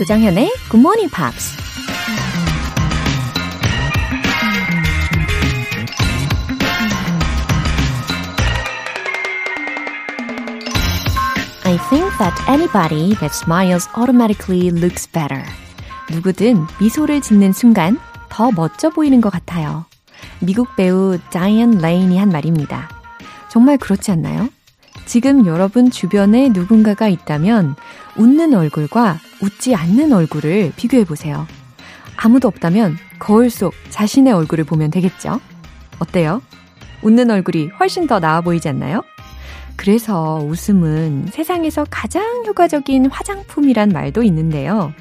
조장현의 Good Morning Pops. I think that anybody that smiles automatically looks better. 누구든 미소를 짓는 순간 더 멋져 보이는 것 같아요. 미국 배우 자이언 레인이 한 말입니다. 정말 그렇지 않나요? 지금 여러분 주변에 누군가가 있다면 웃는 얼굴과 웃지 않는 얼굴을 비교해 보세요. 아무도 없다면 거울 속 자신의 얼굴을 보면 되겠죠? 어때요? 웃는 얼굴이 훨씬 더 나아 보이지 않나요? 그래서 웃음은 세상에서 가장 효과적인 화장품이란 말도 있는데요.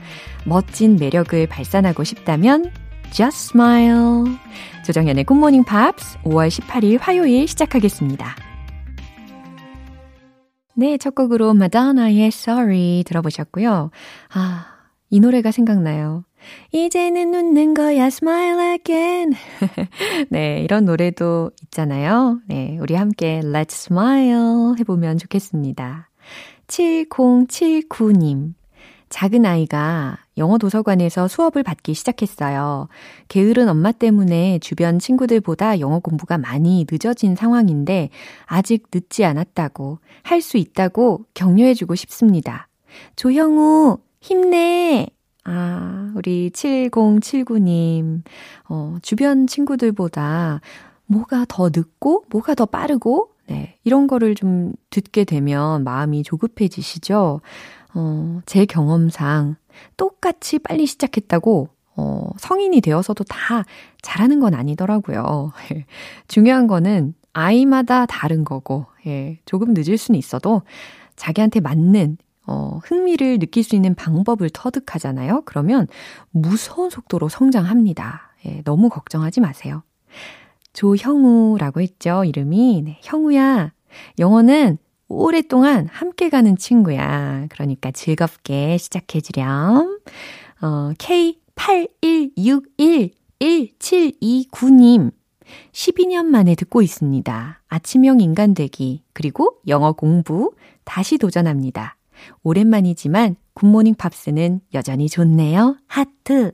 멋진 매력을 발산하고 싶다면 Just Smile. 조정연의 Good Morning Pops 5월 18일 화요일 시작하겠습니다. 네, 첫 곡으로 마다나의 Sorry 들어보셨고요. 아, 이 노래가 생각나요. 이제는 웃는 거야, smile again. 네, 이런 노래도 있잖아요. 네, 우리 함께 let's smile 해보면 좋겠습니다. 7079님. 작은 아이가 영어 도서관에서 수업을 받기 시작했어요. 게으른 엄마 때문에 주변 친구들보다 영어 공부가 많이 늦어진 상황인데 아직 늦지 않았다고 할 수 있다고 격려해주고 싶습니다. 조형우, 힘내! 아, 우리 7079님, 어, 주변 친구들보다 뭐가 더 늦고, 뭐가 더 빠르고, 네, 이런 거를 좀 듣게 되면 마음이 조급해지시죠? 어, 제 경험상 똑같이 빨리 시작했다고 어, 성인이 되어서도 다 잘하는 건 아니더라고요. 중요한 거는 아이마다 다른 거고, 예, 조금 늦을 수는 있어도 자기한테 맞는 어, 흥미를 느낄 수 있는 방법을 터득하잖아요. 그러면 무서운 속도로 성장합니다. 예, 너무 걱정하지 마세요. 조형우라고 했죠, 이름이. 네, 형우야, 영어는 오랫동안 함께 가는 친구야. 그러니까 즐겁게 시작해주렴. 어, K81611729님. 12년 만에 듣고 있습니다. 아침형 인간되기, 그리고 영어 공부, 다시 도전합니다. 오랜만이지만 굿모닝 팝스는 여전히 좋네요. 하트.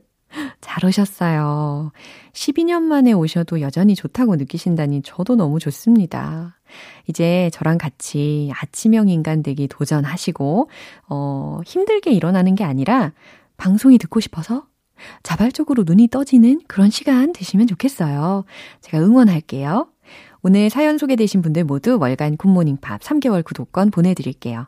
잘 오셨어요. 12년 만에 오셔도 여전히 좋다고 느끼신다니 저도 너무 좋습니다. 이제 저랑 같이 아침형 인간 되기 도전하시고, 어, 힘들게 일어나는 게 아니라 방송이 듣고 싶어서 자발적으로 눈이 떠지는 그런 시간 되시면 좋겠어요. 제가 응원할게요. 오늘 사연 소개되신 분들 모두 월간 굿모닝 팝 3개월 구독권 보내드릴게요.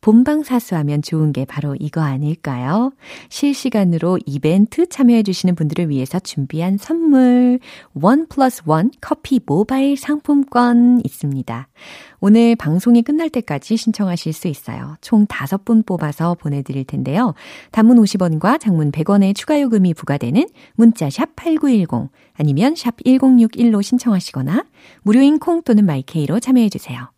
본방사수하면 좋은 게 바로 이거 아닐까요? 실시간으로 이벤트 참여해주시는 분들을 위해서 준비한 선물, one plus one 커피 모바일 상품권 있습니다. 오늘 방송이 끝날 때까지 신청하실 수 있어요. 총 5분 뽑아서 보내드릴 텐데요. 단문 50원과 장문 100원의 추가 요금이 부과되는 문자 샵 8910 아니면 샵 1061로 신청하시거나 무료인 콩 또는 마이케이로 참여해주세요.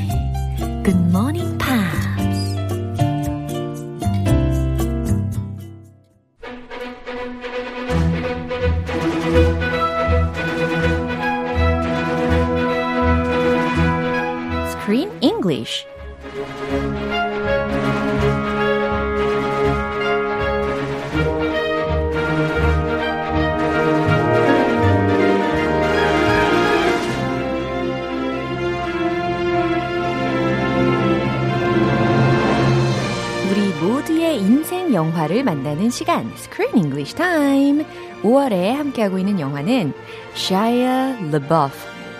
시간, Screen English Time. 5월에 함께하고 있는 영화는 Shia LaBeouf,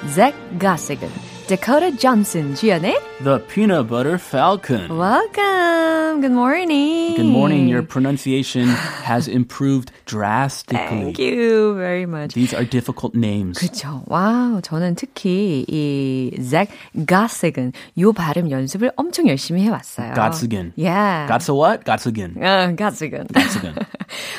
Zach Gossigan, Dakota Johnson 주연의 The Peanut Butter Falcon. Welcome. Good morning. Good morning. Your pronunciation has improved drastically. Thank you very much. These are difficult names. 그쵸. 와우. 저는 특히 이 Zach Gossigan 요 발음 연습을 엄청 열심히 해왔어요. Gotsigan. Yeah. Got a what? Gotsigan. 아, Gossigan. Gotsigan.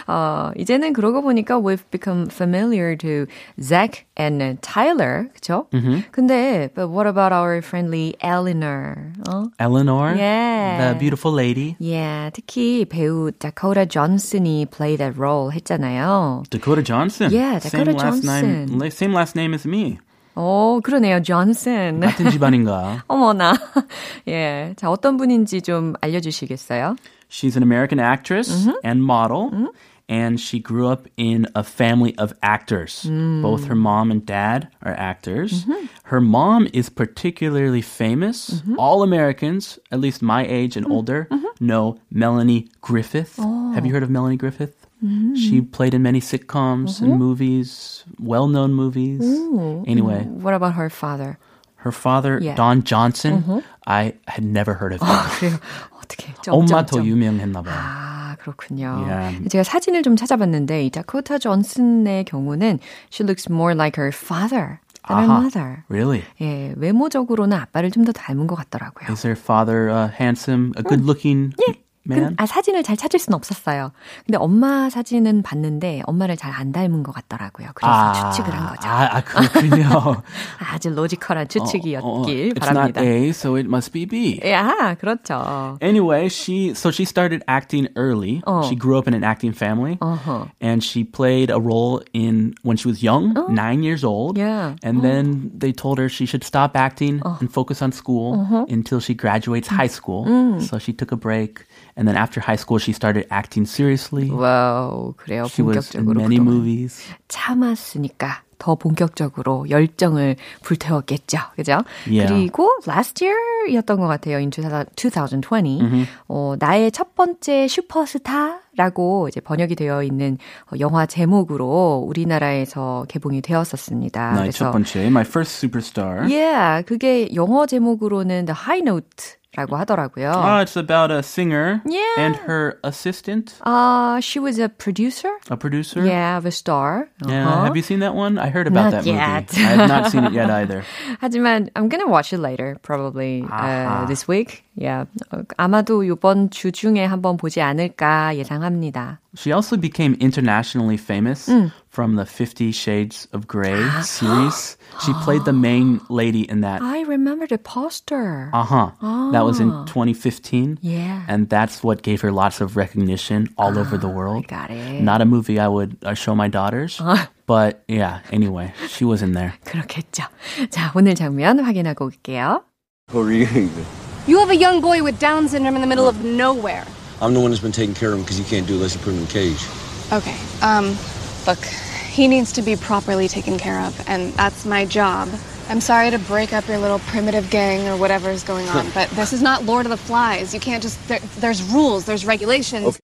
어, 이제는 그러고 보니까 we've become familiar to Zach and Tyler. 그쵸? 근데 but what about our friendly Eleanor? 어? Eleanor. Yeah. The beautiful lady. Yeah, 특히 배우 Dakota Johnson이 play that role 했잖아요. Dakota Johnson. Yeah, same Dakota last Johnson. Name, same last name as me. 오, 그러네요. Johnson. 같은 집안인가? 어머나. 예. 자, 어떤 분인지 좀 알려주시겠어요? She's an American actress and model. And she grew up in a family of actors. Both her mom and dad are actors. Her mom is particularly famous. All Americans, at least my age and older, know Melanie Griffith. Have you heard of Melanie Griffith? She played in many sitcoms and movies, well known movies. Anyway, What about her father? her father, Yeah. Don Johnson, I had never heard of him. 그래요. 어떻게? 엄마 더 유명했나 봐요. 아, 그렇군요. Yeah. 제가 사진을 좀 찾아봤는데 이 다코타 존슨의 경우는 she looks more like her father than her mother. Really? 예, 외모적으로는 아빠를 좀 더 닮은 것 같더라고요. Is her father uh, handsome, a good-looking man? 근, 아, 사진을 잘 찾을 수는 없었어요. 근데 엄마 사진은 봤는데 엄마를 잘 안 닮은 것 같더라고요. 그래서 추측을 한 거죠. 아, 아 그렇군요. 아주 로지컬한 추측이었길 어, 어, it's 바랍니다. not A, so it must be B. 야, 그렇죠. Anyway, she so she started acting early. 어. She grew up in an acting family, Uh-huh. and she played a role in when she was young, nine years old. Oh. Yeah. Oh. And then they told her she should stop acting and focus on school Uh-huh. until she graduates high school. Mm. So she took a break, and then after high school, she started acting seriously. 와우, 그래요. She was in 본격적으로 many movies. 참았으니까 더 본격적으로 열정을 불태웠겠죠. 그죠? Yeah. 그리고 last year이었던 것 같아요. in 2020. 어, 나의 첫 번째 슈퍼스타라고 이제 번역이 되어 있는 어, 영화 제목으로 우리나라에서 개봉이 되었었습니다. 나의 첫 번째, my first superstar. yeah, 그게 영어 제목으로는 The High Note 라고 하더라고요. Ah, it's about a singer Yeah. and her assistant, Uh, she was a producer. a producer. Yeah, of a star. Yeah, Uh-huh. have you seen that one? I heard about Not that movie. yet. I have not seen it yet either. 하지만 I'm gonna watch it later, probably uh, 아하. this week. Yeah, 어, 아마도 이번 주 중에 한번 보지 않을까 예상합니다. She also became internationally famous from the Fifty Shades of Grey series. She played the main lady in that. I remember the poster. Uh huh. That was in 2015. Yeah. And that's what gave her lots of recognition all over the world. got it. Not a movie I would uh, show my daughters. But yeah, anyway, she was in there. 그렇겠죠. 자, 오늘 장면 확인하고 올게요. Who are you? You have a young boy with Down syndrome in the middle of nowhere. I'm the one that's been taking care of him because you can't do it unless you put him in a cage. Okay. Um, look, he needs to be properly taken care of, and that's my job. I'm sorry to break up your little primitive gang or whatever is going on, but this is not Lord of the Flies. You can't just. There, there's rules, there's regulations.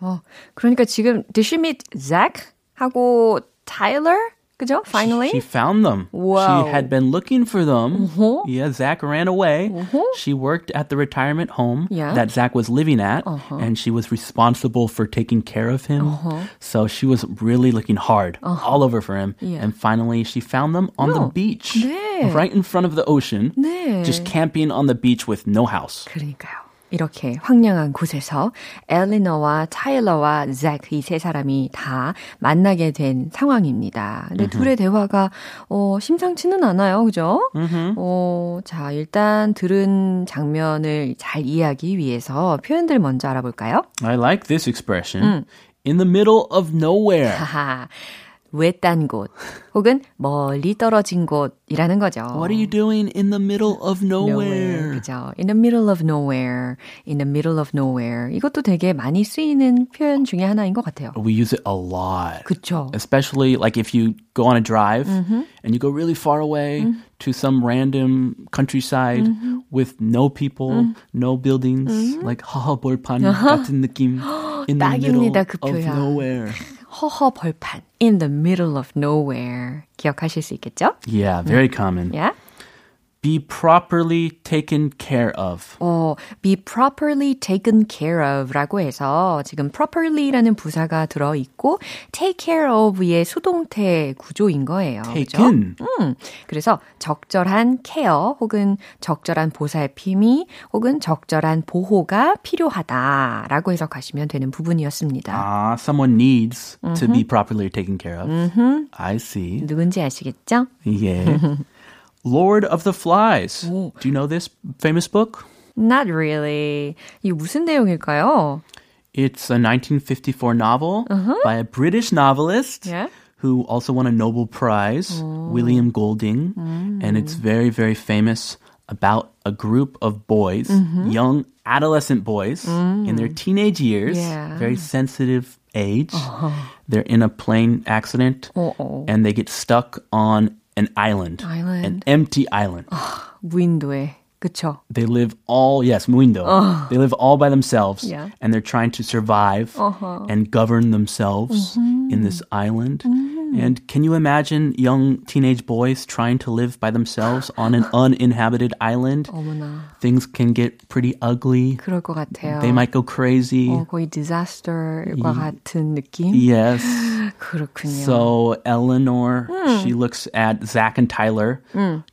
어, 그러니까 지금 did she meet Zach 하고 Tyler? 그죠? Finally? She found them. Wow. She had been looking for them. Yeah, Zach ran away. She worked at the retirement home Yeah. that Zach was living at, and she was responsible for taking care of him. So she was really looking hard all over for him. Yeah. And finally, she found them on the Oh. beach, 네. right in front of the ocean, 네. just camping on the beach with no house. 그러니까요. 이렇게 황량한 곳에서 엘리너와 타일러와 잭 이 세 사람이 다 만나게 된 상황입니다. 근데 둘의 대화가 어, 심상치는 않아요. 그죠? 어, 자, 일단 들은 장면을 잘 이해하기 위해서 표현들 먼저 알아볼까요? I like this expression. In the middle of nowhere. 외딴 곳 혹은 멀리 떨어진 곳이라는 거죠. What are you doing in the middle of nowhere? 그죠. In the middle of nowhere. In the middle of nowhere. 이것도 되게 많이 쓰이는 표현 중에 하나인 것 같아요. We use it a lot. 그쵸. especially like if you go on a drive and you go really far away to some random countryside with no people, no buildings, like 하하 벌판 같은 느낌 in the middle 그 of nowhere. 허허 벌판. In the middle of nowhere. 기억하실 수 있겠죠? Yeah, very common. Yeah? Be properly taken care of. 어, be properly taken care of 라고 해서 지금 properly라는 부사가 들어 있고 take care of의 수동태 구조인 거예요. 그죠? taken. 음, 그래서 적절한 케어 혹은 적절한 보살핌이 혹은 적절한 보호가 필요하다라고 해석하시면 되는 부분이었습니다. Ah, someone needs to be properly taken care of. I see. 누군지 아시겠죠? Yeah. Lord of the Flies. 오. Do you know this famous book? Not really. 이게 무슨 내용일까요? It's a 1954 novel by a British novelist Yeah. who also won a Nobel Prize, William Golding. And it's very, very famous about a group of boys, young adolescent boys in their teenage years, Yeah. very sensitive age. They're in a plane accident 어어. and they get stuck on an island, Island. an empty island. 무인도에. 그쵸? They live all, yes, Muindo. They live all by themselves Yeah. and they're trying to survive and govern themselves in this island. And can you imagine young teenage boys trying to live by themselves on an uninhabited island? 어머나. Things can get pretty ugly. 그럴 것 같아요. They might go crazy. 어, 거의 disaster과 같은 느낌? Yes. 그렇군요. So Eleanor, she looks at Zach and Tyler,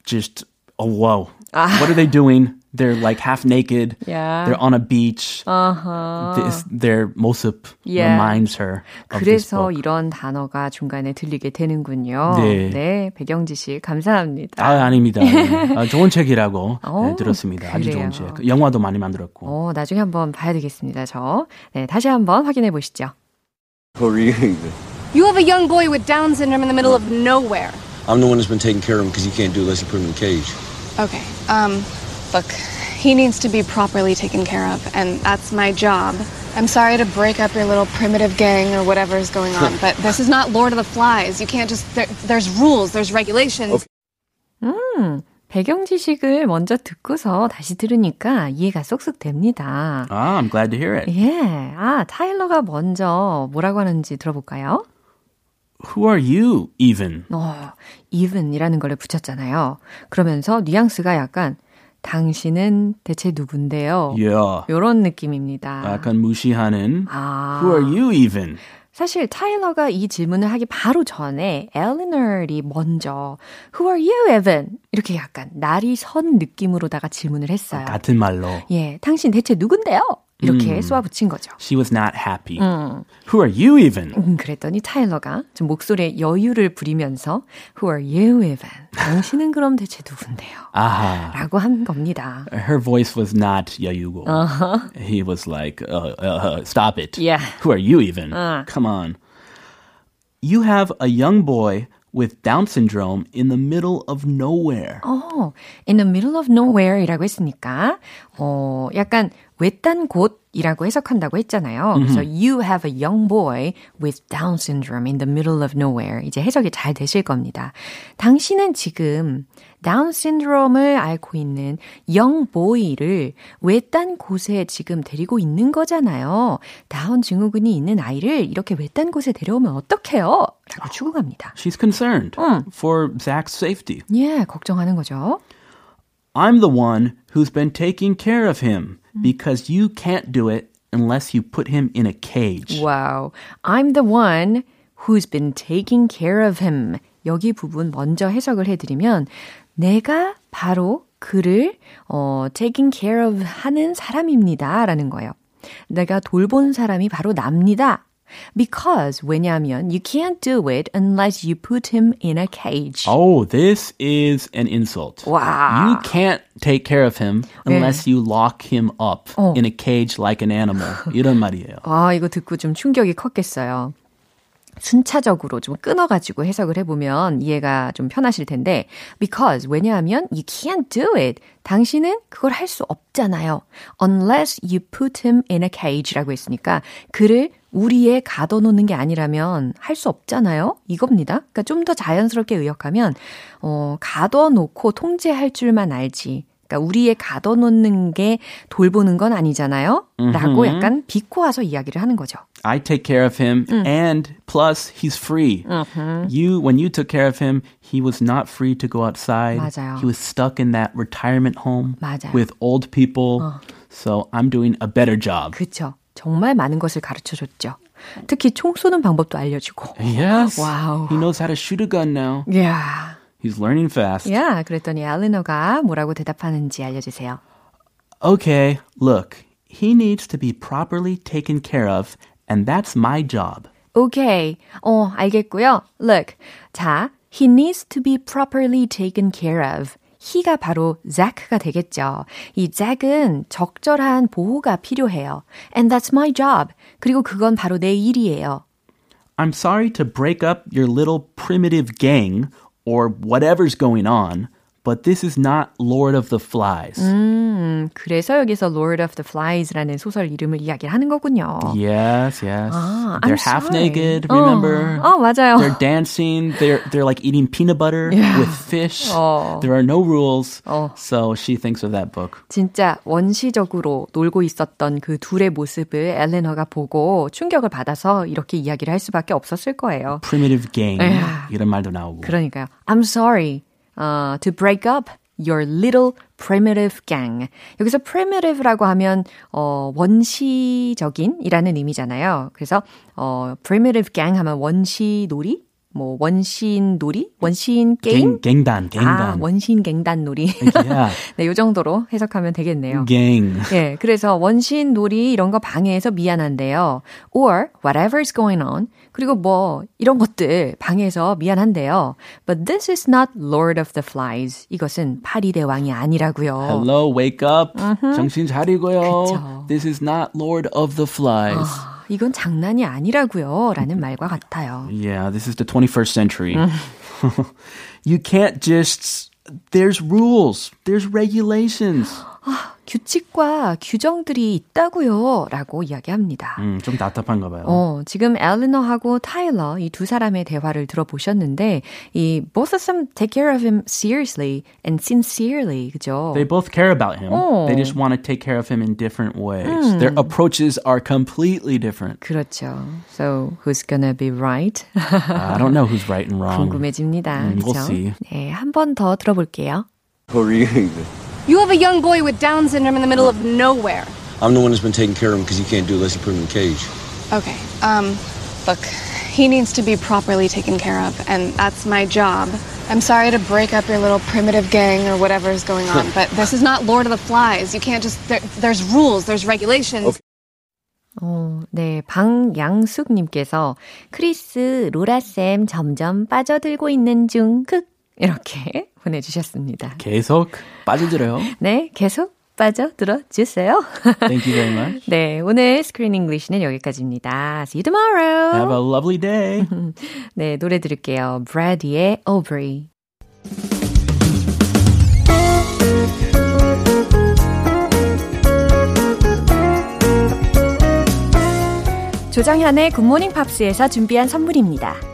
just oh whoa, what are they doing? They're like half naked. Yeah. They're on a beach. Uh-huh. This, their 모습 Yeah. reminds her 그래서 book. 이런 단어가 중간에 들리게 되는군요. 네. 배경지 씨 감사합니다. 아 아닙니다. 아, 좋은 책이라고 어, 네, 들었습니다. 아주 그래요. 좋은 책. 영화도 많이 만들었고. 어, 나중에 한번 봐야 되겠습니다, 저. 네, 다시 한번 확인해 보시죠. You You have a young boy with Down syndrome in the middle of nowhere. I'm the one who's been taking care of him because you can't do it unless you put him in a cage. Okay, um, look, he needs to be properly taken care of, and that's my job. I'm sorry to break up your little primitive gang or whatever is going on, but this is not Lord of the Flies. You can't just, there, there's rules, there's regulations. 배경 지식을 먼저 듣고서 다시 들으니까 이해가 쏙쏙 됩니다. Ah, I'm glad to hear it. 예. 아, 타일러가 먼저 뭐라고 하는지 들어볼까요? Who are you even? 어, even이라는 걸 붙였잖아요. 그러면서 뉘앙스가 약간 당신은 대체 누군데요? Yeah. 요런 느낌입니다. 약간 무시하는 아. Who are you even? 사실 타일러가 이 질문을 하기 바로 전에 엘리너리 먼저 Who are you, Evan? 이렇게 약간 날이 선 느낌으로다가 질문을 했어요. 같은 말로. 예, 당신 대체 누군데요? 이렇게 쏘아붙인 거죠. She was not happy. Who are you even? 음, 그랬더니 타일러가 좀 목소리에 여유를 부리면서 Who are you, Evan? 당신은 그럼 대체 누군데요? 아하. 라고 한 겁니다. Her voice was not 여유고. He was like, uh, uh, stop it. Yeah. Who are you even? Uh. Come on. You have a young boy with Down syndrome in the middle of nowhere. 어, in the middle of nowhere이라고 했으니까, 어, 약간 외딴 곳 이라고 해석한다고 했잖아요. 그래서 you have a young boy with Down syndrome in the middle of nowhere. 이제 해석이 잘 되실 겁니다. 당신은 지금 다운 신드롬을 앓고 있는 young boy를 외딴 곳에 지금 데리고 있는 거잖아요. 다운 증후군이 있는 아이를 이렇게 외딴 곳에 데려오면 어떡해요? 라고 추궁합니다. She's concerned for Zach's safety. 예, 걱정하는 거죠. I'm the one who's been taking care of him because you can't do it unless you put him in a cage. Wow. I'm the one who's been taking care of him. 여기 부분 먼저 해석을 해드리면 내가 바로 그를 어, taking care of 하는 사람입니다. 라는 거예요. 내가 돌본 사람이 바로 납니다. Because 왜냐하면 you can't do it unless you put him in a cage. Oh, this is an insult. Wow. You can't take care of him unless you lock him up 어. in a cage like an animal. 이런 말이에요. 아, 이거 듣고 좀 충격이 컸겠어요. 순차적으로 좀 끊어가지고 해석을 해보면 이해가 좀 편하실 텐데, because, 왜냐하면 you can't do it. 당신은 그걸 할 수 없잖아요. unless you put him in a cage라고 했으니까, 그를 우리에 가둬놓는 게 아니라면 할 수 없잖아요. 이겁니다. 그러니까 좀 더 자연스럽게 의역하면, 어, 가둬놓고 통제할 줄만 알지. 그러니까 우리의 가둬놓는 게 돌보는 건 아니잖아요. 라고 음흠. 약간 비꼬아서 이야기를 하는 거죠. I take care of him, Mm. and plus he's free. Mm-hmm. You, when you took care of him, he was not free to go outside. 맞아요. He was stuck in that retirement home 맞아요. with old people. So I'm doing a better job. 그쵸. 정말 많은 것을 가르쳐 줬죠. 특히 총 쏘는 방법도 알려주고. Yes. Wow. He knows how to shoot a gun now. Yeah. He's learning fast. 야, 그랬더니 엘리너가 뭐라고 대답하는지 알려주세요. Okay, look, he needs to be properly taken care of, and that's my job. 오케이. 어, 알겠고요. Look. 자, he needs to be properly taken care of. he가 바로 Zach가 되겠죠. 이 Zach은 적절한 보호가 필요해요. And that's my job. 그리고 그건 바로 내 일이에요. I'm sorry to break up your little primitive gang or whatever's going on, but this is not Lord of the Flies. 음, 그래서 여기서 Lord of the Flies라는 소설 이름을 이야기를 하는 거군요. Yes, yes. 아, they're I'm half sorry. naked, 어, remember? 어, 맞아요. They're dancing. They're they're like eating peanut butter Yeah. with fish. 어. There are no rules. 어. So she thinks of that book. 진짜 원시적으로 놀고 있었던 그 둘의 모습을 엘레너가 보고 충격을 받아서 이렇게 이야기를 할 수밖에 없었을 거예요. Primitive gang. Yeah. 이런 말도 나오고. 그러니까요. I'm sorry uh, to break up your little primitive gang. 여기서 primitive라고 하면 어, 원시적인이라는 의미잖아요. 그래서 어, primitive gang 하면 원시 놀이, 뭐 원시인 놀이, 원시인 게임. 갱, 갱단, 아, 갱단. 원시인 갱단 놀이. yeah. 네, 요 정도로 해석하면 되겠네요. Gang. 예, 그래서 원시인 놀이 이런 거 방해해서 미안한데요. Or whatever's going on. 그리고 뭐 이런 것들 방해해서 미안한데요. But this is not Lord of the Flies. 이것은 파리 대왕이 아니라고요. Hello, wake up. 정신 차리고요. 그쵸. This is not Lord of the Flies. 아, 이건 장난이 아니라고요. 라는 말과 같아요. Yeah, this is the 21st century. you can't just. There's rules. There's regulations. 규칙과 규정들이 있다고요. 라고 이야기합니다. 음, 좀 답답한가 봐요. 어, 지금 엘리너하고 타일러 이 두 사람의 대화를 들어보셨는데 이 both of them take care of him seriously and sincerely. 그죠? They both care about him. 어. They just want to take care of him in different ways. Their approaches are completely different. 그렇죠. So who's gonna be right? I don't know who's right and wrong. 궁금해집니다. 음, we'll 그렇죠? see. 네, 한 번 더 들어볼게요. Who are you? You have a young boy with Down syndrome in the middle of nowhere. I'm the one that's been taking care of him because he can't do it unless you put him in a cage. Okay, um, look, he needs to be properly taken care of, and that's my job. I'm sorry to break up your little primitive gang or whatever's going on, but this is not Lord of the Flies. You can't just, there, there's rules, there's regulations. 어, 네, 방양숙님께서 크리스, 로라쌤 점점 빠져들고 있는 중, 극. 이렇게 보내주셨습니다. 계속 빠져들어요. 네, 계속 빠져 들어 주세요. Thank you very much. 네, 오늘 Screen English는 여기까지입니다. See you tomorrow. Have a lovely day. 네, 노래 들을게요. Bread의 Aubrey. 조정현의 굿모닝 팝스에서 준비한 선물입니다.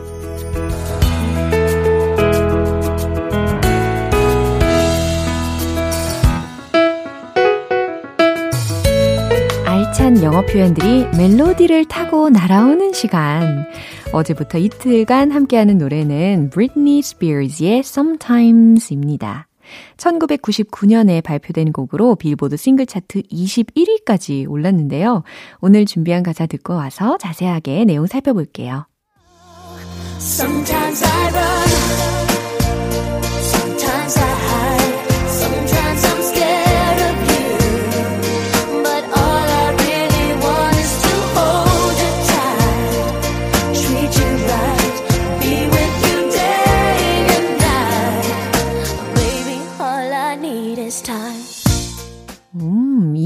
알찬 영어 표현들이 멜로디를 타고 날아오는 시간. 어제부터 이틀간 함께하는 노래는 Britney Spears의 Sometimes입니다. 1999년에 발표된 곡으로 빌보드 싱글 차트 21위까지 올랐는데요. 오늘 준비한 가사 듣고 와서 자세하게 내용 살펴볼게요. Sometimes I run,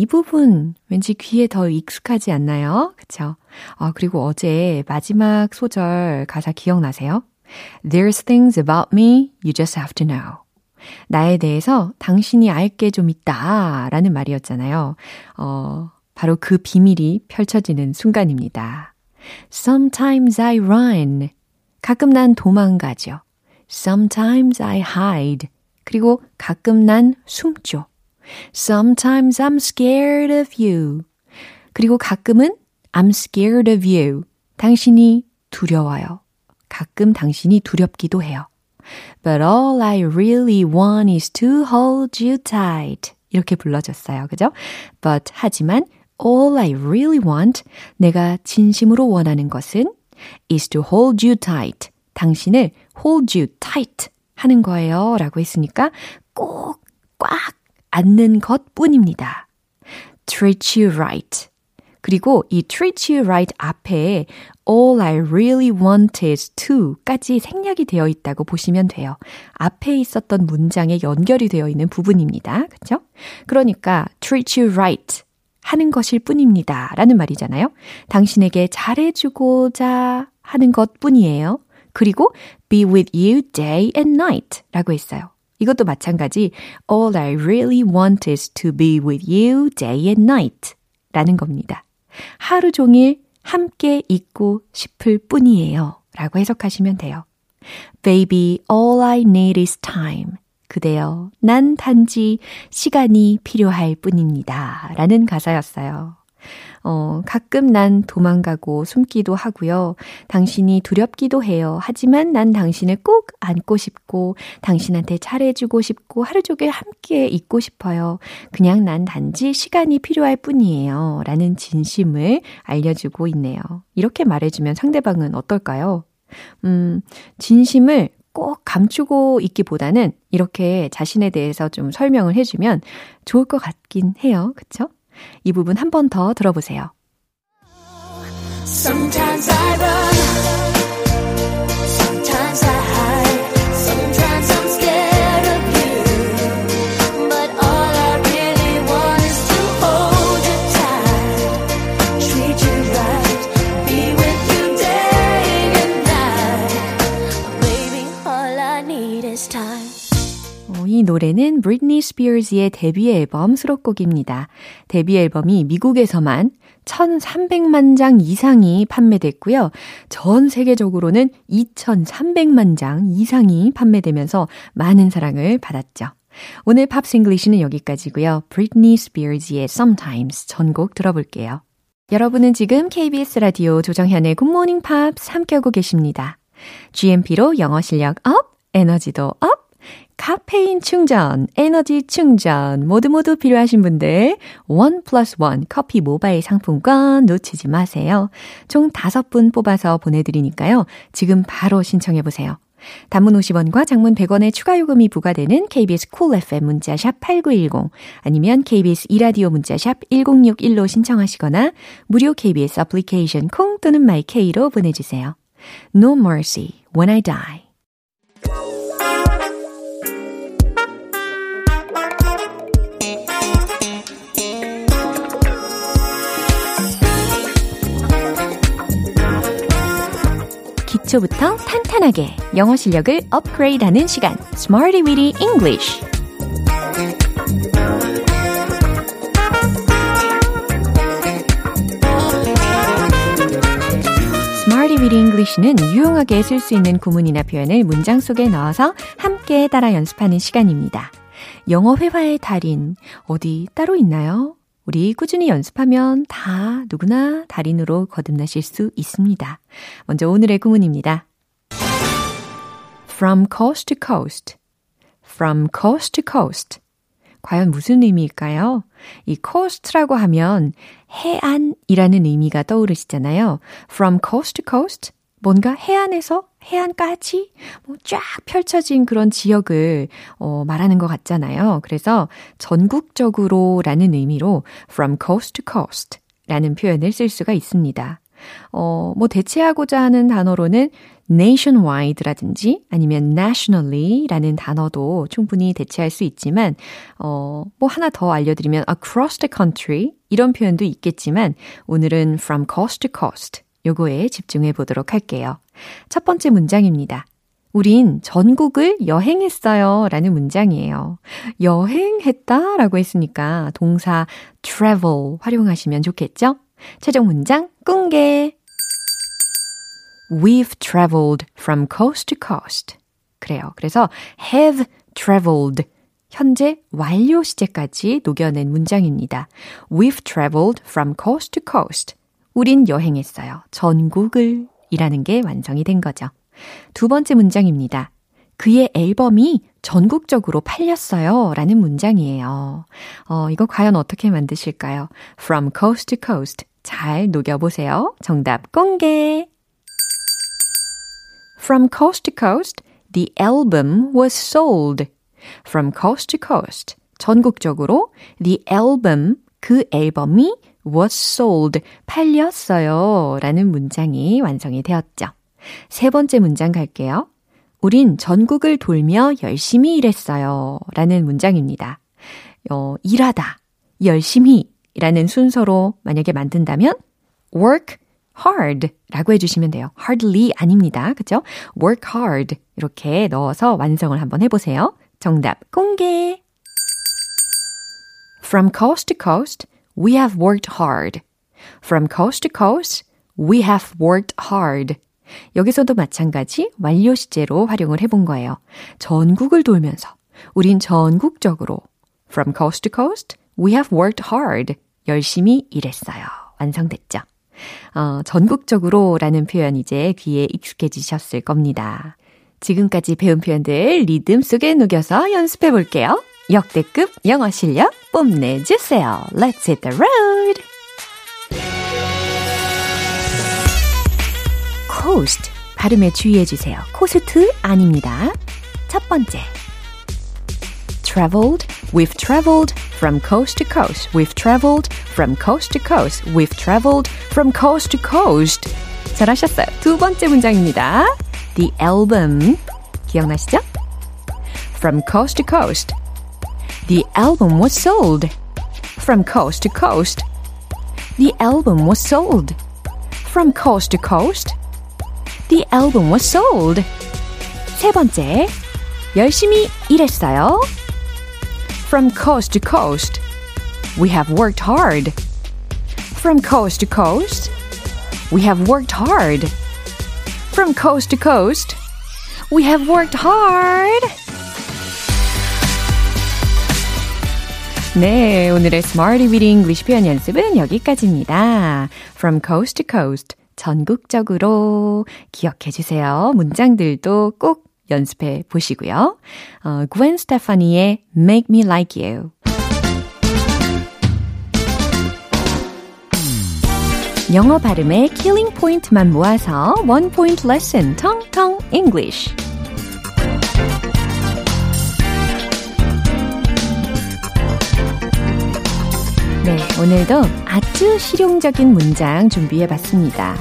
이이 부분 왠지 귀에 더 익숙하지 않나요? 그쵸? 아, 그리고 어제 마지막 소절 가사 기억나세요? There's things about me you just have to know. 나에 대해서 당신이 알 게 좀 있다 라는 말이었잖아요. 어, 바로 그 비밀이 펼쳐지는 순간입니다. Sometimes I run. 가끔 난 도망가죠. Sometimes I hide. 그리고 가끔 난 숨죠. Sometimes I'm scared of you. 그리고 가끔은 I'm scared of you. 당신이 두려워요. 가끔 당신이 두렵기도 해요. But all I really want is to hold you tight. 이렇게 불러줬어요. 그죠? But 하지만 all I really want 내가 진심으로 원하는 것은 is to hold you tight. 당신을 hold you tight 하는 거예요. 라고 했으니까 꼭 꽉 안는 것 뿐입니다. treat you right. 그리고 이 treat you right 앞에 all I really want is to 까지 생략이 되어 있다고 보시면 돼요. 앞에 있었던 문장에 연결이 되어 있는 부분입니다. 그쵸? 그러니까 treat you right 하는 것일 뿐입니다. 라는 말이잖아요. 당신에게 잘해주고자 하는 것 뿐이에요. 그리고 be with you day and night 라고 했어요. 이것도 마찬가지 all I really want is to be with you day and night 라는 겁니다. 하루 종일 함께 있고 싶을 뿐이에요. 라고 해석하시면 돼요. Baby, all I need is time. 그대여, 난 단지 시간이 필요할 뿐입니다. 라는 가사였어요. 어, 가끔 난 도망가고 숨기도 하고요. 당신이 두렵기도 해요. 하지만 난 당신을 꼭 안고 싶고, 당신한테 잘해주고 싶고, 하루 종일 함께 있고 싶어요. 그냥 난 단지 시간이 필요할 뿐이에요. 라는 진심을 알려주고 있네요. 이렇게 말해주면 상대방은 어떨까요? 음, 진심을 꼭 감추고 있기보다는 이렇게 자신에 대해서 좀 설명을 해주면 좋을 것 같긴 해요. 그쵸? 이 부분 한 번 더 들어보세요. Sometimes I run, 스피어즈의 데뷔 앨범 수록곡입니다. 데뷔 앨범이 미국에서만 1,300만 장 이상이 판매됐고요. 전 세계적으로는 2,300만 장 이상이 판매되면서 많은 사랑을 받았죠. 오늘 Pops English는 여기까지고요. 브리트니 스피어즈의 Sometimes 전곡 들어볼게요. 여러분은 지금 KBS 라디오 조정현의 굿모닝 팝스 함께하고 계십니다. GMP로 영어 실력 up, 에너지도 up, 카페인 충전, 에너지 충전 모두 모두 필요하신 분들 one plus one 커피 모바일 상품권 놓치지 마세요. 총 다섯 분 뽑아서 보내드리니까요. 지금 바로 신청해 보세요. 단문 50원과 장문 100원의 추가 요금이 부과되는 KBS Cool FM 문자샵 8910 아니면 KBS 이라디오 문자샵 1061로 신청하시거나 무료 KBS 애플리케이션 콩 또는 마이케이로 보내주세요. No mercy when I die. 기초부터 탄탄하게 영어 실력을 업그레이드하는 시간, Smarty Weedy English. Weedy English는 유용하게 쓸 수 있는 구문이나 표현을 문장 속에 넣어서 함께 따라 연습하는 시간입니다. 영어 회화의 달인 어디 따로 있나요? 우리 꾸준히 연습하면 다 누구나 달인으로 거듭나실 수 있습니다. 먼저 오늘의 구문입니다. From coast to coast. From coast to coast. 과연 무슨 의미일까요? 이 coast라고 하면 해안이라는 의미가 떠오르시잖아요. From coast to coast. 뭔가 해안에서 해안까지 뭐 쫙 펼쳐진 그런 지역을 어, 말하는 것 같잖아요. 그래서 전국적으로라는 의미로 from coast to coast 라는 표현을 쓸 수가 있습니다. 어, 뭐 대체하고자 하는 단어로는 nationwide라든지 아니면 nationally라는 단어도 충분히 대체할 수 있지만 어, 뭐 하나 더 알려드리면 across the country 이런 표현도 있겠지만 오늘은 from coast to coast 요거에 집중해 보도록 할게요. 첫 번째 문장입니다. 우린 전국을 여행했어요. 라는 문장이에요. 여행했다 라고 했으니까 동사 travel 활용하시면 좋겠죠? 최종 문장 공개. We've traveled from coast to coast. 그래요. 그래서 have traveled. 현재 완료 시제까지 녹여낸 문장입니다. We've traveled from coast to coast. 우린 여행했어요. 전국을 이라는 게 완성이 된 거죠. 두 번째 문장입니다. 그의 앨범이 전국적으로 팔렸어요. 라는 문장이에요. 어, 이거 과연 어떻게 만드실까요? From coast to coast. 잘 녹여보세요. 정답 공개. From coast to coast, the album was sold. From coast to coast. 전국적으로 the album, 그 앨범이 was sold, 팔렸어요. 라는 문장이 완성이 되었죠. 세 번째 문장 갈게요. 우린 전국을 돌며 열심히 일했어요. 라는 문장입니다. 어, 일하다, 열심히 라는 순서로 만약에 만든다면 work hard 라고 해주시면 돼요. hardly 아닙니다. 그죠? work hard 이렇게 넣어서 완성을 한번 해보세요. 정답 공개. From coast to coast, we have worked hard. From coast to coast, we have worked hard. 여기서도 마찬가지 완료 시제로 활용을 해본 거예요. 전국을 돌면서 우린 전국적으로 From coast to coast, we have worked hard. 열심히 일했어요. 완성됐죠? 어, 전국적으로 라는 표현 이제 귀에 익숙해지셨을 겁니다. 지금까지 배운 표현들 리듬 속에 녹여서 연습해 볼게요. 역대급 영어 실력 뽐내주세요. Let's hit the road! coast 발음에 주의해 주세요. 코스트 아닙니다. 첫 번째. traveled, we've traveled from coast to coast. We've traveled from coast to coast. We've traveled from coast to coast. 잘하셨어요. 두 번째 문장입니다. The album. 기억나시죠? From coast to coast. The album was sold. From coast to coast. The album was sold. From coast to coast. The album was sold. 세 번째. 열심히 일했어요. From coast to coast. We have worked hard. From coast to coast. We have worked hard. From coast to coast. We have worked hard. 네, 오늘의 Smarty with English 표현 연습은 여기까지입니다. From coast to coast. 전국적으로 기억해 주세요. 문장들도 꼭 연습해 보시고요. 어, Gwen Stefani의 Make Me Like You. 영어 발음의 killing point만 모아서 one point lesson tongue tongue English. 네, 오늘도 아주 실용적인 문장 준비해 봤습니다.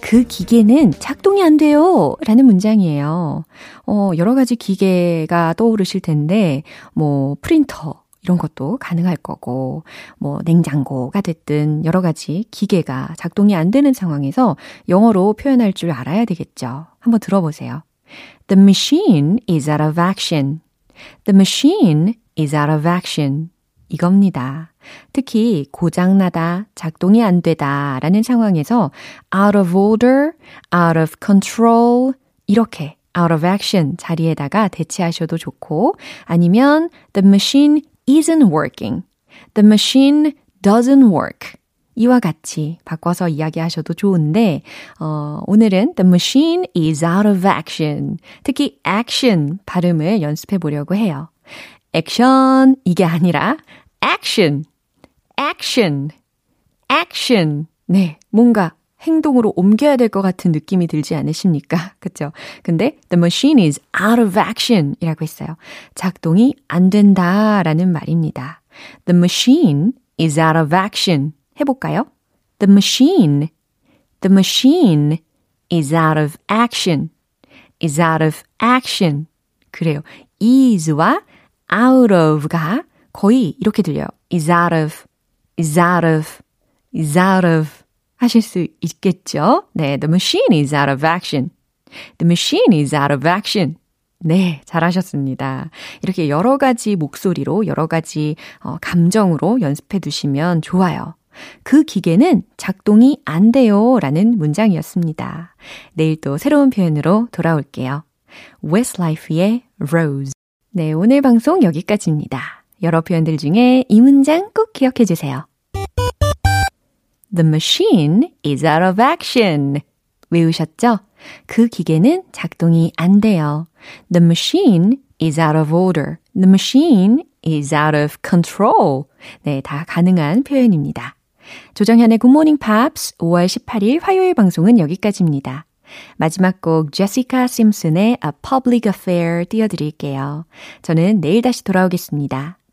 그 기계는 작동이 안 돼요. 라는 문장이에요. 어, 여러 가지 기계가 떠오르실 텐데, 뭐, 프린터, 이런 것도 가능할 거고, 뭐, 냉장고가 됐든 여러 가지 기계가 작동이 안 되는 상황에서 영어로 표현할 줄 알아야 되겠죠. 한번 들어보세요. The machine is out of action. The machine is out of action. 이겁니다. 특히 고장나다, 작동이 안 되다 라는 상황에서 out of order, out of control 이렇게 out of action 자리에다가 대체하셔도 좋고 아니면 the machine isn't working, the machine doesn't work 이와 같이 바꿔서 이야기하셔도 좋은데 어, 오늘은 the machine is out of action 특히 action 발음을 연습해 보려고 해요. 액션 이게 아니라 action, action, action. 네, 뭔가 행동으로 옮겨야 될 것 같은 느낌이 들지 않으십니까? 그쵸? 근데 the machine is out of action 이라고 했어요. 작동이 안 된다 라는 말입니다. The machine is out of action. 해볼까요? The machine, The machine is out of action. is out of action. 그래요. is와 out of가 거의 이렇게 들려요. is out of, is out of, is out of 하실 수 있겠죠? 네, the machine is out of action. The machine is out of action. 네, 잘하셨습니다. 이렇게 여러 가지 목소리로, 여러 가지 어, 감정으로 연습해 두시면 좋아요. 그 기계는 작동이 안 돼요. 라는 문장이었습니다. 내일 또 새로운 표현으로 돌아올게요. Westlife의 Rose. 네, 오늘 방송 여기까지입니다. 여러 표현들 중에 이 문장 꼭 기억해 주세요. The machine is out of action. 외우셨죠? 그 기계는 작동이 안 돼요. The machine is out of order. The machine is out of control. 네, 다 가능한 표현입니다. 조정현의 Morning Pops 5월 18일 화요일 방송은 여기까지입니다. 마지막 곡 제시카 심슨의 A Public Affair 띄워드릴게요. 저는 내일 다시 돌아오겠습니다.